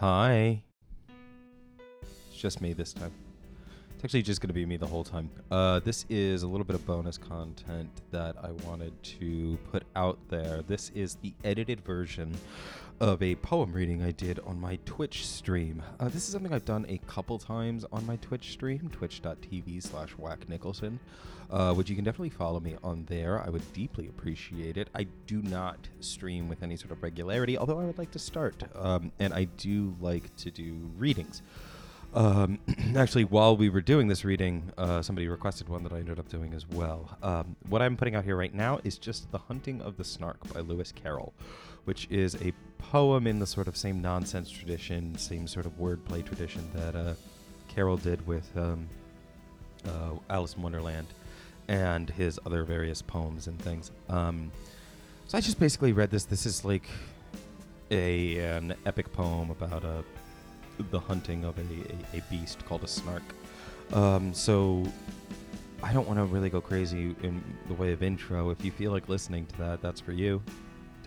Hi. It's just me this time. It's actually just going to be me the whole time. Uh, this is a little bit of bonus content that I wanted to put out there. This is the edited version of a poem reading I did on my Twitch stream. Uh, this is something I've done a couple times on my Twitch stream, twitch.tv slash whack nicholson, uh, which you can definitely follow me on there. I would deeply appreciate it. I do not stream with any sort of regularity, although I would like to start. Um, and I do like to do readings. Um, actually, while we were doing this reading, uh, somebody requested one that I ended up doing as well. Um, what I'm putting out here right now is just The Hunting of the Snark by Lewis Carroll, which is a poem in the sort of same nonsense tradition, same sort of wordplay tradition that uh, Carroll did with um, uh, Alice in Wonderland and his other various poems and things. Um, so I just basically read this. This is like a an epic poem about a the hunting of a, a, a beast called a snark. Um, so I don't want to really go crazy in the way of intro. If you feel like listening to that, that's for you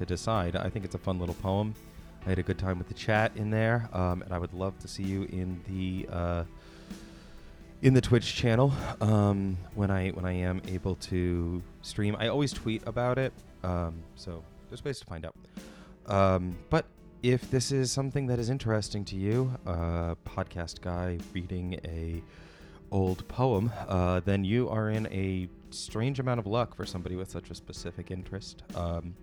to decide. I think it's a fun little poem. I had a good time with the chat in there, um, and I would love to see you in the uh, in the Twitch channel um, when I when I am able to stream. I always tweet about it, um, so there's ways to find out. Um, but if this is something that is interesting to you, uh, podcast guy reading a old poem, uh, then you are in a strange amount of luck for somebody with such a specific interest. Um,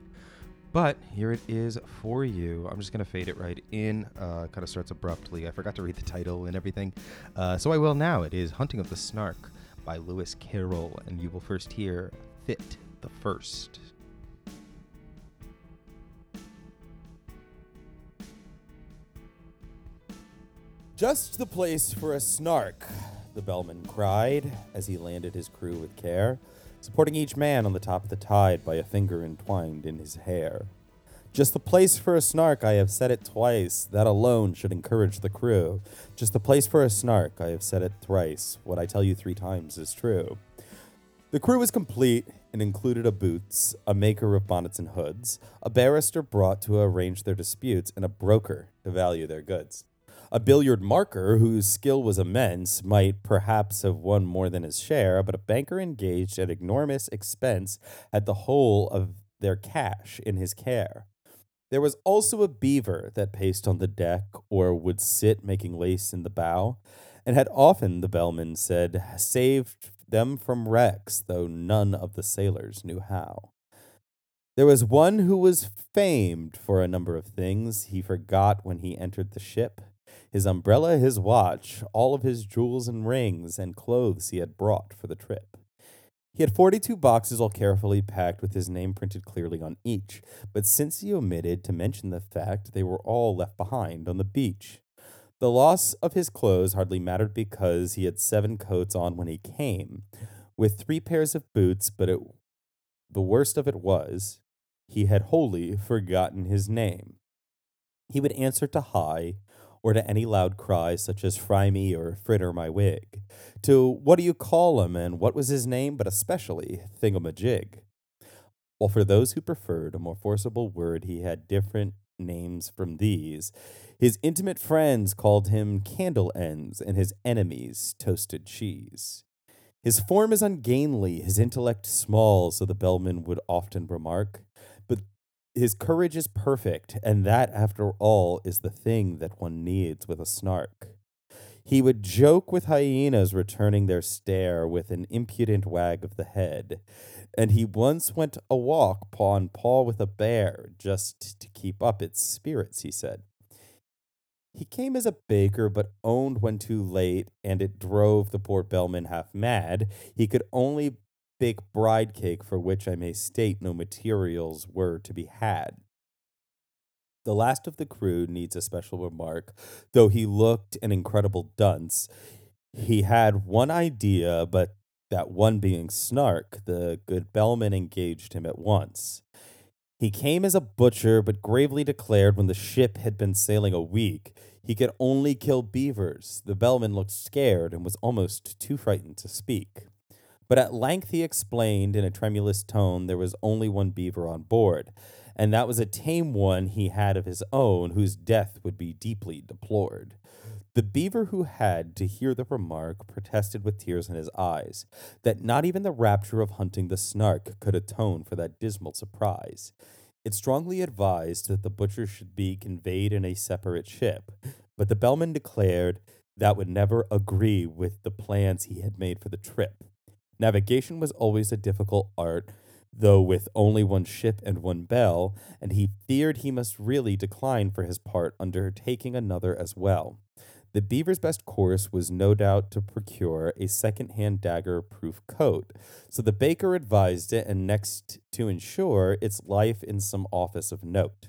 but here it is for you. I'm just going to fade it right in. Uh, kind of starts abruptly. I forgot to read the title and everything. Uh, so I will now. It is Hunting of the Snark by Lewis Carroll. And you will first hear Fit the First. Just the place for a snark, the bellman cried as he landed his crew with care, supporting each man on the top of the tide by a finger entwined in his hair. Just the place for a snark, I have said it twice, that alone should encourage the crew. Just the place for a snark, I have said it thrice, what I tell you three times is true. The crew was complete and included a boots, a maker of bonnets and hoods, a barrister brought to arrange their disputes, and a broker to value their goods. A billiard marker, whose skill was immense, might perhaps have won more than his share, but a banker engaged at enormous expense had the whole of their cash in his care. There was also a beaver that paced on the deck or would sit making lace in the bow, and had often, the bellman said, saved them from wrecks, though none of the sailors knew how. There was one who was famed for a number of things he forgot when he entered the ship his umbrella, his watch, all of his jewels and rings and clothes he had brought for the trip. He had 42 boxes all carefully packed with his name printed clearly on each, but since he omitted to mention the fact, they were all left behind on the beach. The loss of his clothes hardly mattered because he had seven coats on when he came, with three pairs of boots, but it, the worst of it was, he had wholly forgotten his name. He would answer to hi, or to any loud cries such as Fry me or Fritter my wig, to what do you call him and what was his name, but especially Thingamajig. While for those who preferred a more forcible word, he had different names from these. His intimate friends called him candle ends, and his enemies toasted cheese. His form is ungainly, his intellect small, so the bellman would often remark his courage is perfect, and that, after all, is the thing that one needs with a snark. He would joke with hyenas returning their stare with an impudent wag of the head, and he once went a walk paw in paw with a bear just to keep up its spirits, he said. He came as a baker, but owned when too late, and it drove the poor bellman half mad. He could only bake bride cake for which I may state no materials were to be had. The last of the crew needs a special remark, though he looked an incredible dunce. He had one idea, but that one being Snark, the good bellman engaged him at once. He came as a butcher, but gravely declared when the ship had been sailing a week, he could only kill beavers. The bellman looked scared and was almost too frightened to speak. But at length he explained in a tremulous tone there was only one beaver on board, and that was a tame one he had of his own, whose death would be deeply deplored. The beaver who had to hear the remark protested with tears in his eyes that not even the rapture of hunting the snark could atone for that dismal surprise. It strongly advised that the butcher should be conveyed in a separate ship, but the bellman declared that would never agree with the plans he had made for the trip. Navigation was always a difficult art, though with only one ship and one bell, and he feared he must really decline for his part undertaking another as well. The beaver's best course was no doubt to procure a second hand dagger proof coat, so the baker advised it and next to ensure its life in some office of note.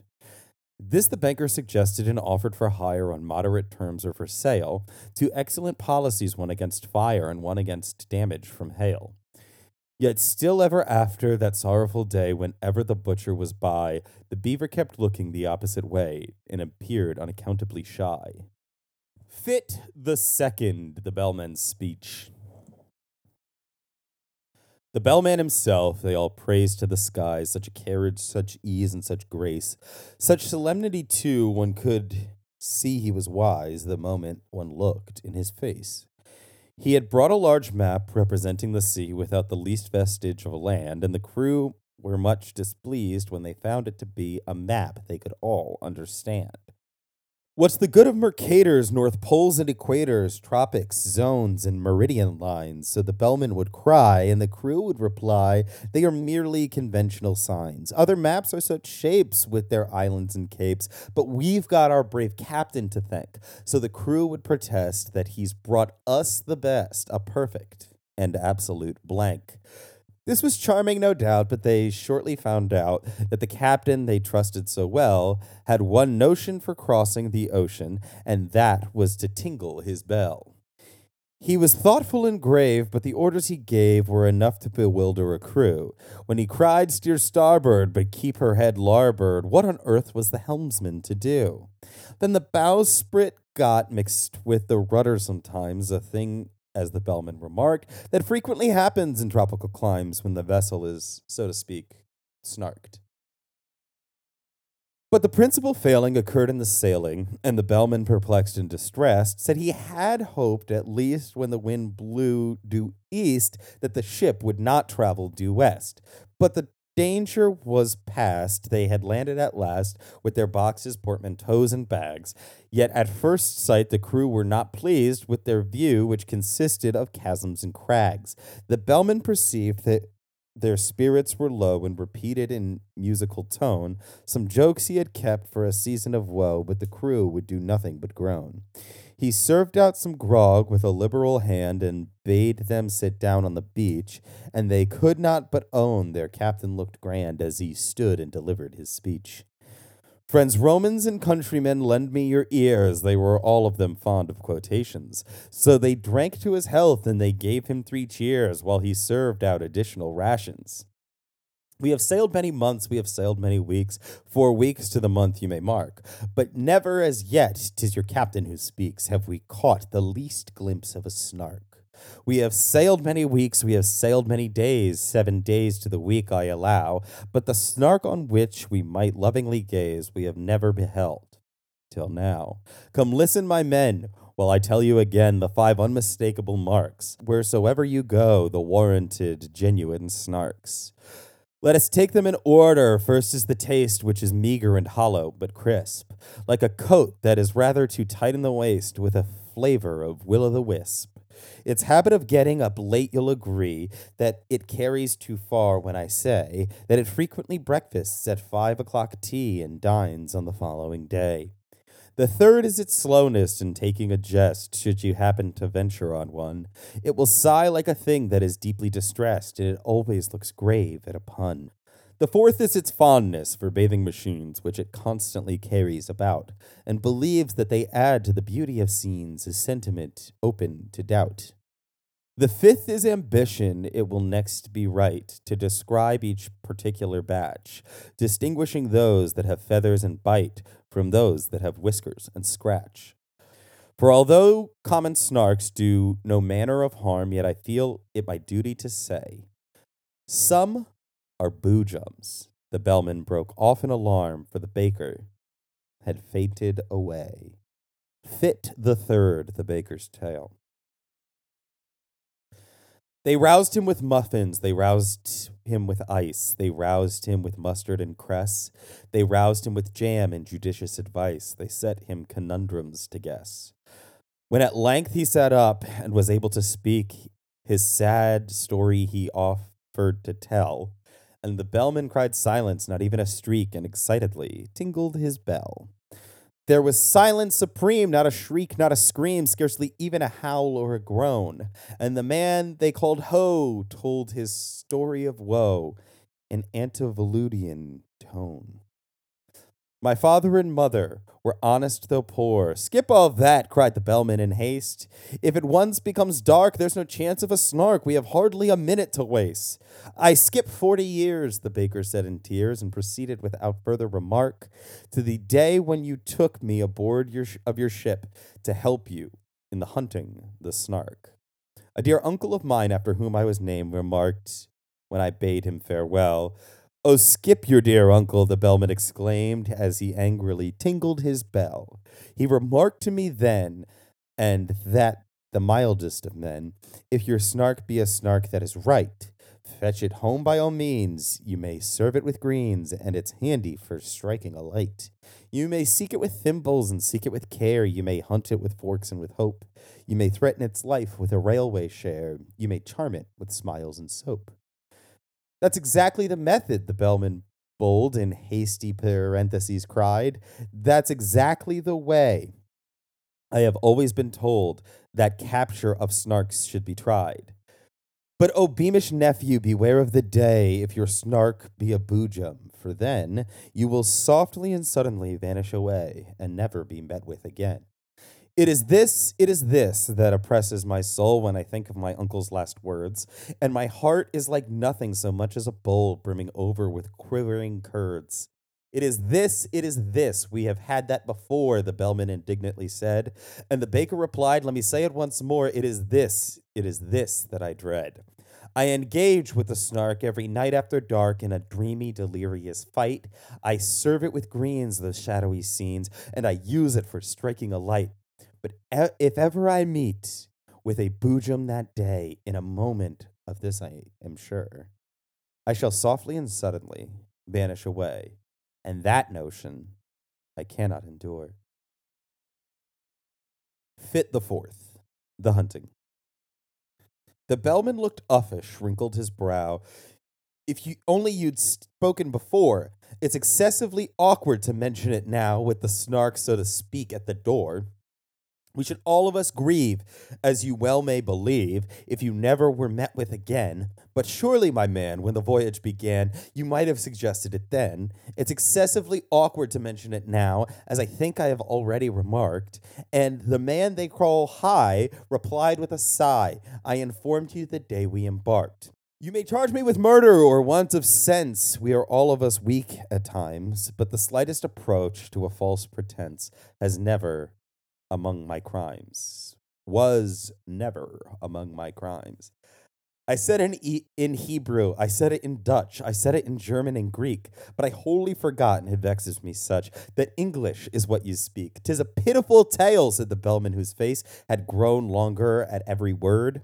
This the banker suggested and offered for hire on moderate terms or for sale, two excellent policies, one against fire and one against damage from hail. Yet still ever after that sorrowful day, whenever the butcher was by, the beaver kept looking the opposite way and appeared unaccountably shy. Fit the second, the bellman's speech. The bellman himself, they all praised to the skies, such a carriage, such ease, and such grace. Such solemnity, too, one could see he was wise the moment one looked in his face. He had brought a large map representing the sea without the least vestige of land, and the crew were much displeased when they found it to be a map they could all understand. What's the good of Mercators, North Poles and Equators, tropics, zones, and meridian lines? So the bellman would cry, and the crew would reply, They are merely conventional signs. Other maps are such shapes with their islands and capes, but we've got our brave captain to thank. So the crew would protest that he's brought us the best, a perfect and absolute blank. This was charming, no doubt, but they shortly found out that the captain they trusted so well had one notion for crossing the ocean, and that was to tingle his bell. He was thoughtful and grave, but the orders he gave were enough to bewilder a crew. When he cried, Steer starboard, but keep her head larboard, what on earth was the helmsman to do? Then the bowsprit got mixed with the rudder sometimes, a thing as the bellman remarked, that frequently happens in tropical climes when the vessel is, so to speak, snarked. But the principal failing occurred in the sailing, and the bellman, perplexed and distressed, said he had hoped, at least when the wind blew due east, that the ship would not travel due west. But the danger was past. They had landed at last with their boxes, portmanteaus, and bags. Yet at first sight, the crew were not pleased with their view, which consisted of chasms and crags. The bellman perceived that their spirits were low and repeated in musical tone some jokes he had kept for a season of woe, but the crew would do nothing but groan. He served out some grog with a liberal hand and bade them sit down on the beach, and they could not but own their captain looked grand as he stood and delivered his speech. Friends Romans and countrymen, lend me your ears. They were all of them fond of quotations. So they drank to his health and they gave him three cheers while he served out additional rations. We have sailed many months, we have sailed many weeks, four weeks to the month you may mark, but never as yet, tis your captain who speaks, have we caught the least glimpse of a snark. We have sailed many weeks, we have sailed many days, seven days to the week I allow, but the snark on which we might lovingly gaze we have never beheld till now. Come listen, my men, while I tell you again the five unmistakable marks, wheresoever you go, the warranted, genuine snarks. Let us take them in order. First is the taste, which is meager and hollow, but crisp, like a coat that is rather too tight in the waist, with a flavor of will o' the wisp. Its habit of getting up late, you'll agree that it carries too far when I say that it frequently breakfasts at five o'clock tea and dines on the following day. The third is its slowness in taking a jest, should you happen to venture on one. It will sigh like a thing that is deeply distressed, and it always looks grave at a pun. The fourth is its fondness for bathing machines, which it constantly carries about, and believes that they add to the beauty of scenes a sentiment open to doubt. The fifth is ambition. It will next be right to describe each particular batch, distinguishing those that have feathers and bite from those that have whiskers and scratch. For although common snarks do no manner of harm, yet I feel it my duty to say some are boojums, The bellman broke off in alarm, for the baker had fainted away. Fit the third, the baker's tale. They roused him with muffins. They roused him with ice. They roused him with mustard and cress. They roused him with jam and judicious advice. They set him conundrums to guess. When at length he sat up and was able to speak, his sad story he offered to tell, and the bellman cried silence, not even a streak, and excitedly tingled his bell. There was silence supreme, not a shriek, not a scream, scarcely even a howl or a groan. And the man they called Ho told his story of woe in antediluvian tone. My father and mother were honest though poor. Skip all that, cried the bellman in haste. If it once becomes dark, there's no chance of a snark. We have hardly a minute to waste. I skip forty years, the baker said in tears, and proceeded without further remark to the day when you took me aboard your sh- of your ship to help you in the hunting the snark. A dear uncle of mine, after whom I was named, remarked when I bade him farewell. Oh, skip your dear uncle, the bellman exclaimed as he angrily tingled his bell. He remarked to me then, and that the mildest of men, if your snark be a snark that is right, fetch it home by all means. You may serve it with greens, and it's handy for striking a light. You may seek it with thimbles and seek it with care. You may hunt it with forks and with hope. You may threaten its life with a railway share. You may charm it with smiles and soap. That's exactly the method, the bellman bold in hasty parentheses cried. That's exactly the way. I have always been told that capture of snarks should be tried. But, O beamish nephew, beware of the day if your snark be a boojum, for then you will softly and suddenly vanish away and never be met with again. It is this, it is this that oppresses my soul when I think of my uncle's last words, and my heart is like nothing so much as a bowl brimming over with quivering curds. It is this, it is this. We have had that before, the bellman indignantly said. And the baker replied, Let me say it once more. It is this, it is this that I dread. I engage with the snark every night after dark in a dreamy, delirious fight. I serve it with greens, those shadowy scenes, and I use it for striking a light. But if ever I meet with a boojum that day, in a moment of this I am sure, I shall softly and suddenly vanish away, and that notion I cannot endure. Fit the fourth, the hunting. The bellman looked uffish, wrinkled his brow. If you only you'd spoken before, it's excessively awkward to mention it now with the snark, so to speak, at the door. We should all of us grieve, as you well may believe, if you never were met with again. But surely, my man, when the voyage began, you might have suggested it then. It's excessively awkward to mention it now, as I think I have already remarked. And the man they call Hi replied with a sigh I informed you the day we embarked. You may charge me with murder or want of sense. We are all of us weak at times, but the slightest approach to a false pretense has never among my crimes. Was never among my crimes. I said it in, in Hebrew, I said it in Dutch, I said it in German and Greek, but I wholly forgot, and it vexes me such, that English is what you speak. Tis a pitiful tale, said the bellman, whose face had grown longer at every word.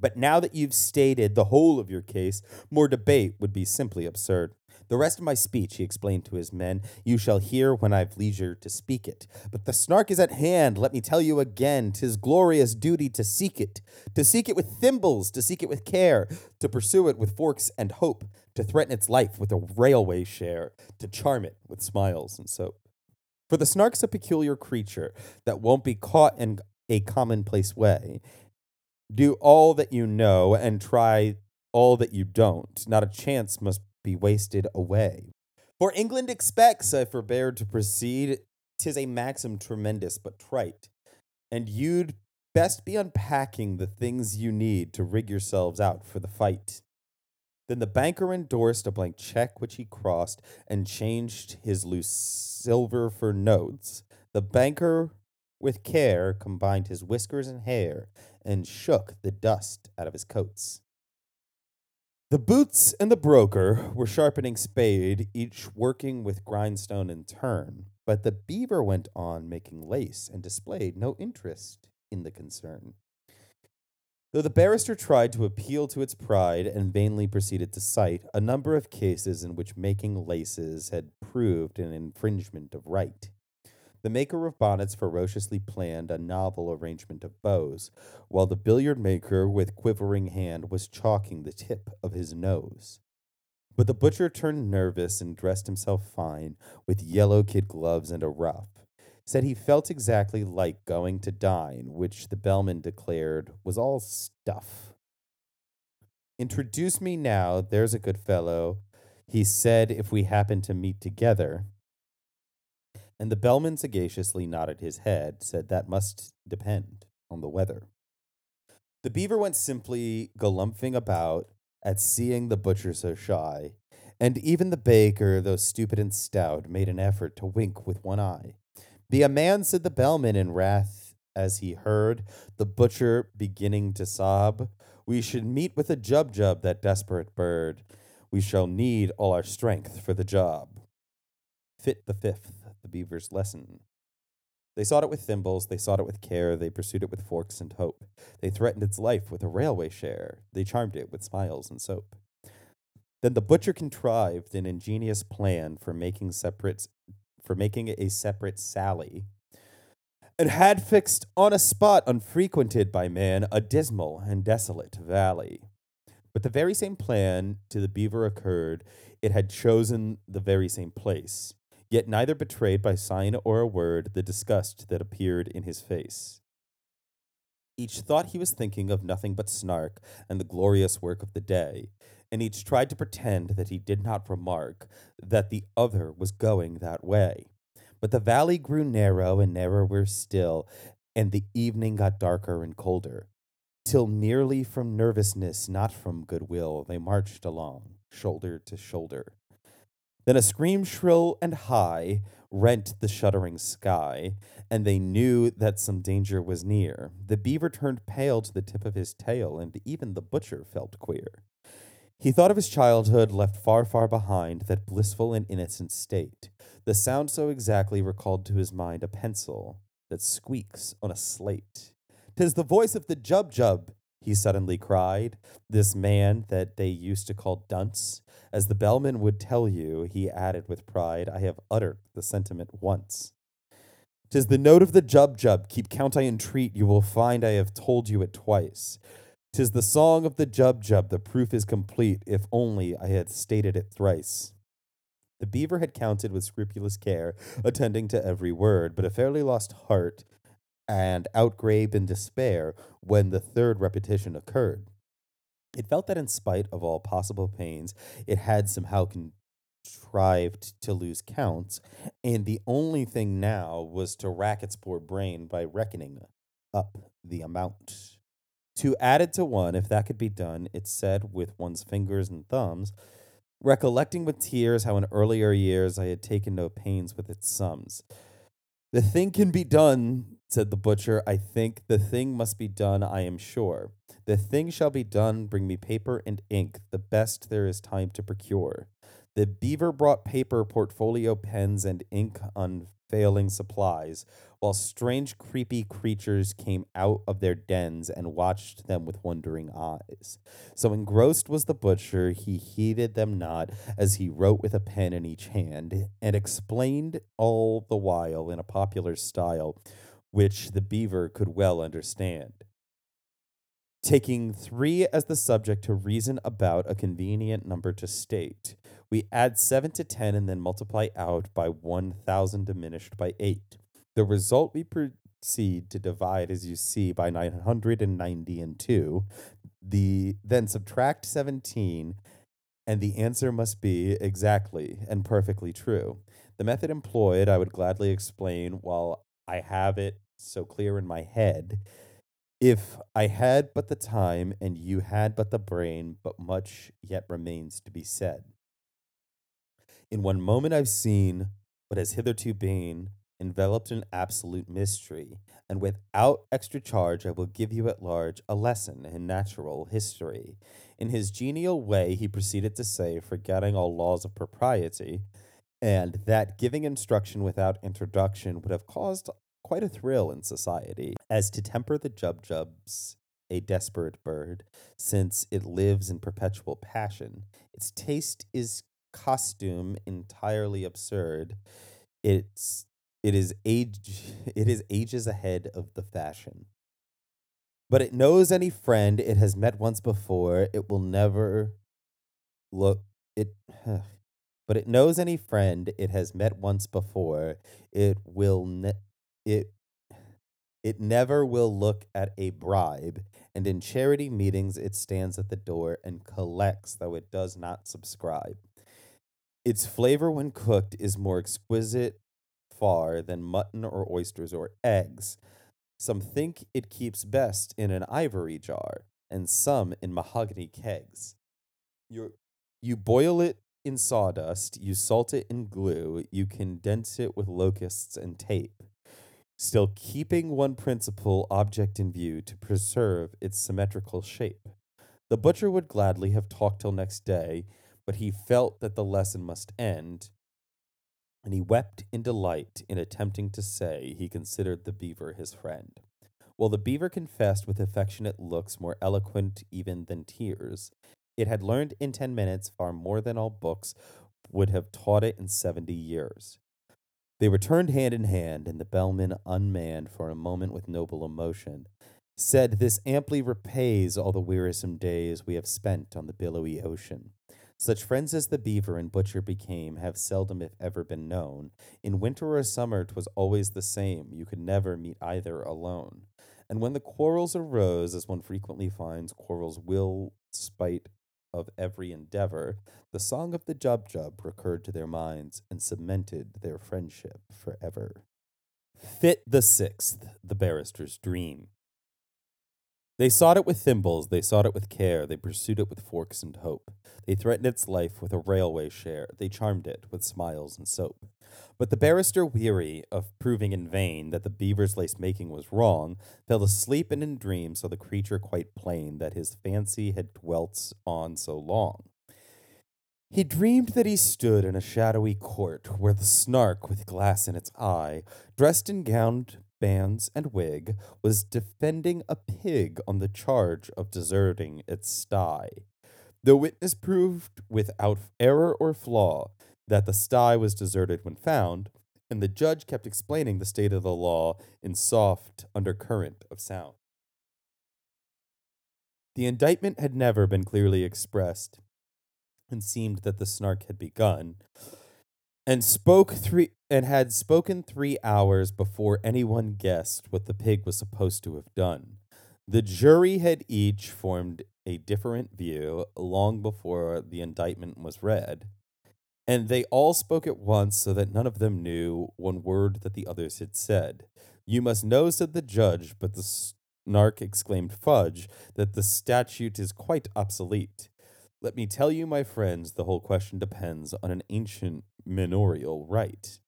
But now that you've stated the whole of your case, more debate would be simply absurd. The rest of my speech, he explained to his men, you shall hear when I've leisure to speak it. But the snark is at hand, let me tell you again. Tis glorious duty to seek it, to seek it with thimbles, to seek it with care, to pursue it with forks and hope, to threaten its life with a railway share, to charm it with smiles and soap. For the snark's a peculiar creature that won't be caught in a commonplace way. Do all that you know and try all that you don't. Not a chance must be wasted away. For England expects, I forbear to proceed, tis a maxim tremendous but trite, and you'd best be unpacking the things you need to rig yourselves out for the fight. Then the banker endorsed a blank check which he crossed and changed his loose silver for notes. The banker, with care, combined his whiskers and hair and shook the dust out of his coats. The boots and the broker were sharpening spade, each working with grindstone in turn, but the beaver went on making lace and displayed no interest in the concern. Though the barrister tried to appeal to its pride and vainly proceeded to cite a number of cases in which making laces had proved an infringement of right, the maker of bonnets ferociously planned a novel arrangement of bows, while the billiard maker with quivering hand was chalking the tip of his nose. But the butcher turned nervous and dressed himself fine with yellow kid gloves and a ruff. Said he felt exactly like going to dine, which the bellman declared was all stuff. Introduce me now, there's a good fellow, he said if we happen to meet together. And the bellman sagaciously nodded his head, said that must depend on the weather. The beaver went simply galumphing about at seeing the butcher so shy, and even the baker, though stupid and stout, made an effort to wink with one eye. Be a man, said the bellman in wrath as he heard the butcher beginning to sob. We should meet with a jub jub, that desperate bird. We shall need all our strength for the job. Fit the fifth, the beaver's lesson. They sought it with thimbles, they sought it with care, they pursued it with forks and hope. They threatened its life with a railway share, they charmed it with smiles and soap. Then the butcher contrived an ingenious plan for making separate for making a separate sally, and had fixed on a spot unfrequented by man a dismal and desolate valley. But the very same plan to the beaver occurred, it had chosen the very same place, yet neither betrayed by sign or a word the disgust that appeared in his face. Each thought he was thinking of nothing but snark and the glorious work of the day, and each tried to pretend that he did not remark that the other was going that way. But the valley grew narrow and narrower still, and the evening got darker and colder, till merely from nervousness, not from goodwill, they marched along, shoulder to shoulder. Then a scream shrill and high rent the shuddering sky, and they knew that some danger was near. The beaver turned pale to the tip of his tail, and even the butcher felt queer. He thought of his childhood left far, far behind, that blissful and innocent state. The sound so exactly recalled to his mind a pencil that squeaks on a slate. "'Tis the voice of the Jub Jub, he suddenly cried, this man that they used to call Dunce. As the bellman would tell you, he added with pride, I have uttered the sentiment once. "'Tis the note of the Jub Jub, keep count I entreat, you will find I have told you it twice. Tis the song of the Jub Jub, the proof is complete, if only I had stated it thrice. The beaver had counted with scrupulous care, attending to every word, but a fairly lost heart and outgrabe in despair when the third repetition occurred. It felt that, in spite of all possible pains, it had somehow contrived to lose counts, and the only thing now was to rack its poor brain by reckoning up the amount. To add it to one, if that could be done, it said with one's fingers and thumbs, recollecting with tears how in earlier years I had taken no pains with its sums. The thing can be done, said the butcher. I think the thing must be done, I am sure. The thing shall be done. Bring me paper and ink, the best there is time to procure. The beaver brought paper, portfolio pens, and ink unfailing supplies, while strange, creepy creatures came out of their dens and watched them with wondering eyes. So engrossed was the butcher, he heeded them not as he wrote with a pen in each hand, and explained all the while in a popular style which the beaver could well understand. Taking three as the subject to reason about a convenient number to state, we add seven to ten and then multiply out by 1,000 diminished by eight. The result we proceed to divide, as you see, by 990 and 2. The, then subtract 17, and the answer must be exactly and perfectly true. The method employed I would gladly explain while I have it so clear in my head. If I had but the time and you had but the brain, but much yet remains to be said. In one moment I've seen what has hitherto been enveloped in absolute mystery, and without extra charge I will give you at large a lesson in natural history. In his genial way, he proceeded to say, forgetting all laws of propriety, and that giving instruction without introduction would have caused quite a thrill in society, as to temper the Jubjub's a desperate bird, since it lives in perpetual passion. Its taste is costume entirely absurd. It's it is age it is ages ahead of the fashion. But it knows any friend it has met once before. It will never look it but it knows any friend it has met once before. It will ne- it it never will look at a bribe, and in charity meetings it stands at the door and collects, though it does not subscribe. Its flavor when cooked is more exquisite far than mutton or oysters or eggs. Some think it keeps best in an ivory jar, and some in mahogany kegs. you you boil it in sawdust, you salt it in glue, you condense it with locusts and tape still keeping one principal object in view to preserve its symmetrical shape. The butcher would gladly have talked till next day, but he felt that the lesson must end, and he wept in delight in attempting to say he considered the beaver his friend. While the beaver confessed with affectionate looks more eloquent even than tears, it had learned in ten minutes far more than all books would have taught it in seventy years. They returned hand in hand, and the bellman, unmanned for a moment with noble emotion, said, This amply repays all the wearisome days we have spent on the billowy ocean. Such friends as the beaver and butcher became have seldom, if ever, been known. In winter or summer, 'twas always the same. You could never meet either alone. And when the quarrels arose, as one frequently finds quarrels will, spite of every endeavor, the song of the Jubjub recurred to their minds and cemented their friendship forever. Fit the sixth, the barrister's dream. They sought it with thimbles, they sought it with care, they pursued it with forks and hope. They threatened its life with a railway share, they charmed it with smiles and soap. But the barrister, weary of proving in vain that the beaver's lace making was wrong, fell asleep and in dream saw the creature quite plain that his fancy had dwelt on so long. He dreamed that he stood in a shadowy court where the snark, with glass in its eye, dressed in gowned bands and wig, was defending a pig on the charge of deserting its sty. The witness proved without error or flaw that the sty was deserted when found, and the judge kept explaining the state of the law in soft undercurrent of sound. The indictment had never been clearly expressed, and seemed that the snark had begun, and spoke three and had spoken three hours before anyone guessed what the pig was supposed to have done. The jury had each formed a different view long before the indictment was read, and they all spoke at once so that none of them knew one word that the others had said. You must know, said the judge, but the snark exclaimed, Fudge, that the statute is quite obsolete. Let me tell you, my friends, the whole question depends on an ancient manorial right.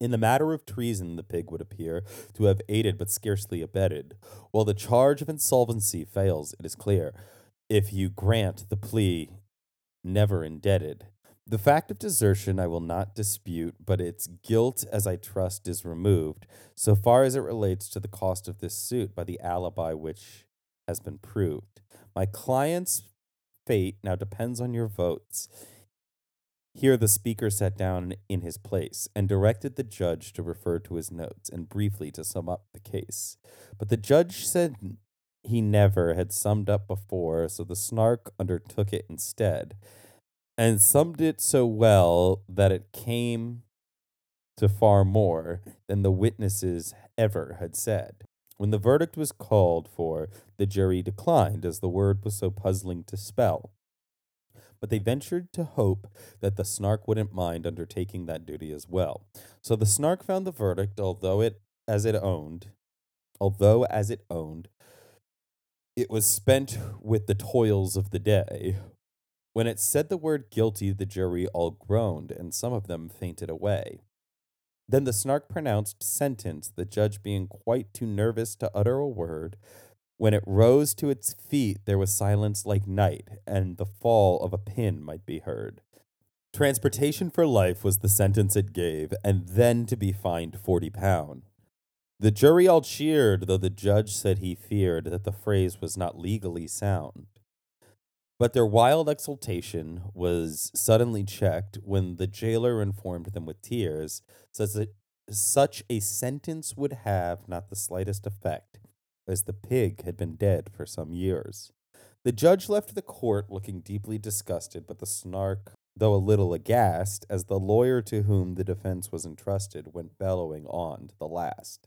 In the matter of treason, the pig would appear to have aided but scarcely abetted. While the charge of insolvency fails, it is clear, if you grant the plea never indebted. The fact of desertion I will not dispute, but its guilt, as I trust, is removed, so far as it relates to the cost of this suit by the alibi which has been proved. My client's fate now depends on your votes. Here the speaker sat down in his place and directed the judge to refer to his notes and briefly to sum up the case. But the judge said he never had summed up before, so the snark undertook it instead, and summed it so well that it came to far more than the witnesses ever had said. When the verdict was called for, the jury declined, as the word was so puzzling to spell but they ventured to hope that the Snark wouldn't mind undertaking that duty as well. So the Snark found the verdict, although it as it owned, although as it owned, it was spent with the toils of the day. When it said the word guilty, the jury all groaned, and some of them fainted away. Then the Snark pronounced sentence, the judge being quite too nervous to utter a word, When it rose to its feet, there was silence like night, and the fall of a pin might be heard. Transportation for life was the sentence it gave, and then to be fined forty pound. The jury all cheered, though the judge said he feared that the phrase was not legally sound. But their wild exultation was suddenly checked when the jailer informed them with tears that such a sentence would have not the slightest effect, as the pig had been dead for some years. The judge left the court looking deeply disgusted, but the snark, though a little aghast, as the lawyer to whom the defense was entrusted went bellowing on to the last.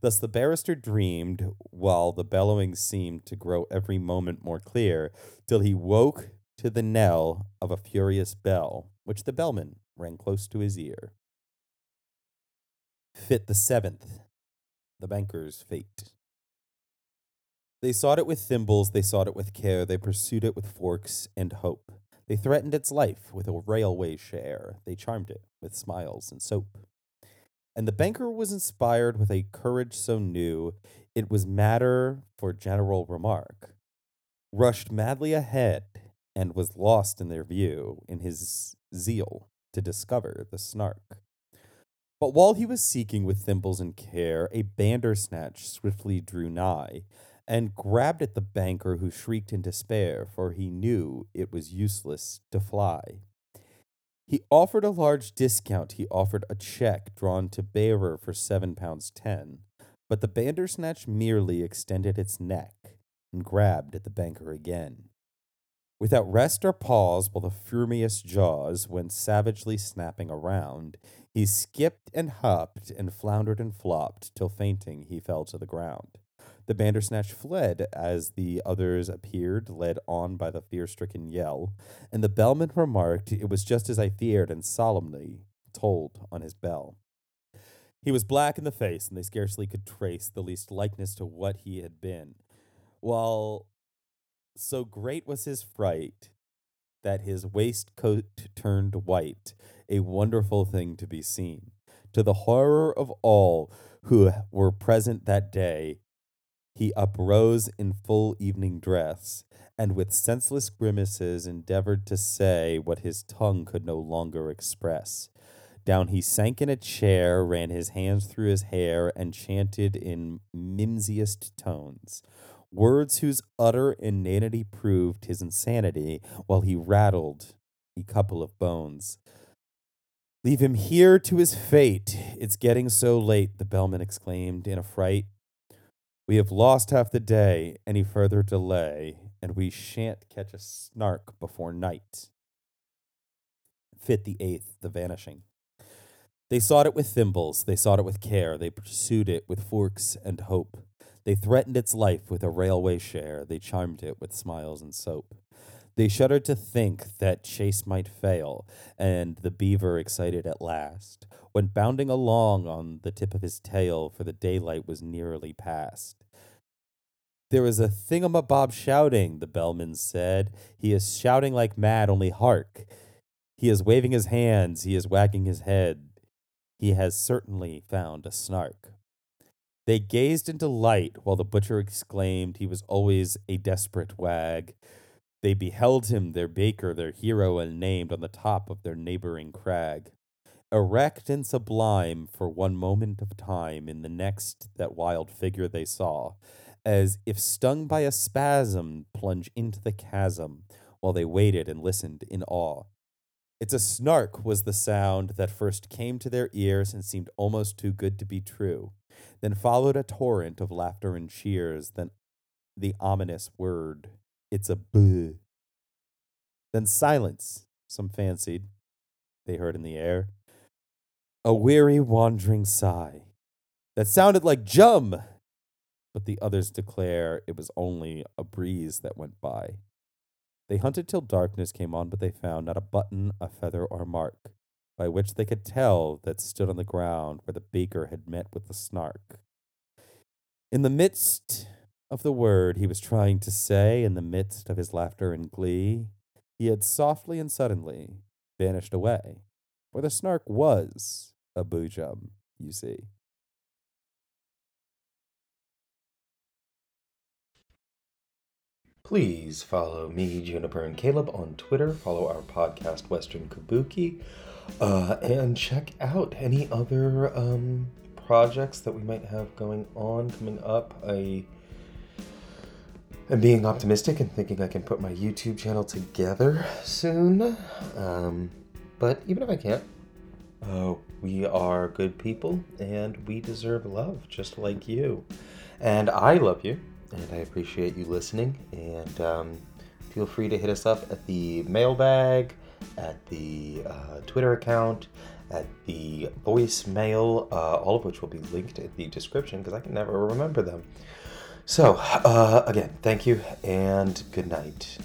Thus the barrister dreamed, while the bellowing seemed to grow every moment more clear, till he woke to the knell of a furious bell, which the bellman rang close to his ear. Fit the seventh, the banker's fate. They sought it with thimbles, they sought it with care, they pursued it with forks and hope. They threatened its life with a railway share, they charmed it with smiles and soap. And the banker was inspired with a courage so new, it was matter for general remark. Rushed madly ahead and was lost in their view in his zeal to discover the snark. But while he was seeking with thimbles and care, a bandersnatch swiftly drew nigh and grabbed at the banker, who shrieked in despair, for he knew it was useless to fly. He offered a large discount. He offered a check drawn to bearer for seven pounds ten. But the bandersnatch merely extended its neck and grabbed at the banker again. Without rest or pause, while the furious jaws went savagely snapping around, he skipped and hopped and floundered and flopped till fainting he fell to the ground. The Bandersnatch fled as the others appeared, led on by the fear stricken yell, and the bellman remarked, It was just as I feared, and solemnly tolled on his bell. He was black in the face, and they scarcely could trace the least likeness to what he had been, while so great was his fright that his waistcoat turned white, a wonderful thing to be seen. To the horror of all who were present that day, he uprose in full evening dress, and with senseless grimaces endeavored to say what his tongue could no longer express. Down he sank in a chair, ran his hands through his hair, and chanted in mimsiest tones words whose utter inanity proved his insanity, while he rattled a couple of bones. Leave him here to his fate. It's getting so late, the bellman exclaimed in a fright. We have lost half the day. Any further delay, and we shan't catch a snark before night. Fit the eighth, the vanishing. They sought it with thimbles, they sought it with care, they pursued it with forks and hope. They threatened its life with a railway share, they charmed it with smiles and soap. They shuddered to think that chase might fail, and the beaver, excited at last, went bounding along on the tip of his tail, for the daylight was nearly past. There is a thingamabob shouting, the bellman said. He is shouting like mad, only hark. He is waving his hands, he is wagging his head. He has certainly found a snark. They gazed into light while the butcher exclaimed he was always a desperate wag. They beheld him, their baker, their hero, and named on the top of their neighboring crag. Erect and sublime for one moment of time, in the next that wild figure they saw, as if stung by a spasm, plunge into the chasm, while they waited and listened in awe. It's a snark was the sound that first came to their ears and seemed almost too good to be true. Then followed a torrent of laughter and cheers, then the ominous word it's a boo. Then silence, some fancied they heard in the air. A weary, wandering sigh that sounded like jum, but the others declare it was only a breeze that went by. They hunted till darkness came on, but they found not a button, a feather, or mark by which they could tell that stood on the ground where the baker had met with the snark. In the midst of the word he was trying to say in the midst of his laughter and glee, he had softly and suddenly vanished away, for the snark was a boojum, you see. please follow me, Juniper and Caleb, on Twitter. Follow our podcast, Western Kabuki. Uh, and check out any other um, projects that we might have going on coming up. I am being optimistic and thinking I can put my YouTube channel together soon. Um, but even if I can't, uh, we are good people and we deserve love just like you. And I love you and I appreciate you listening. And um, feel free to hit us up at the mailbag, at the uh, Twitter account, at the voicemail, uh, all of which will be linked in the description because I can never remember them. So, uh, again, thank you and good night.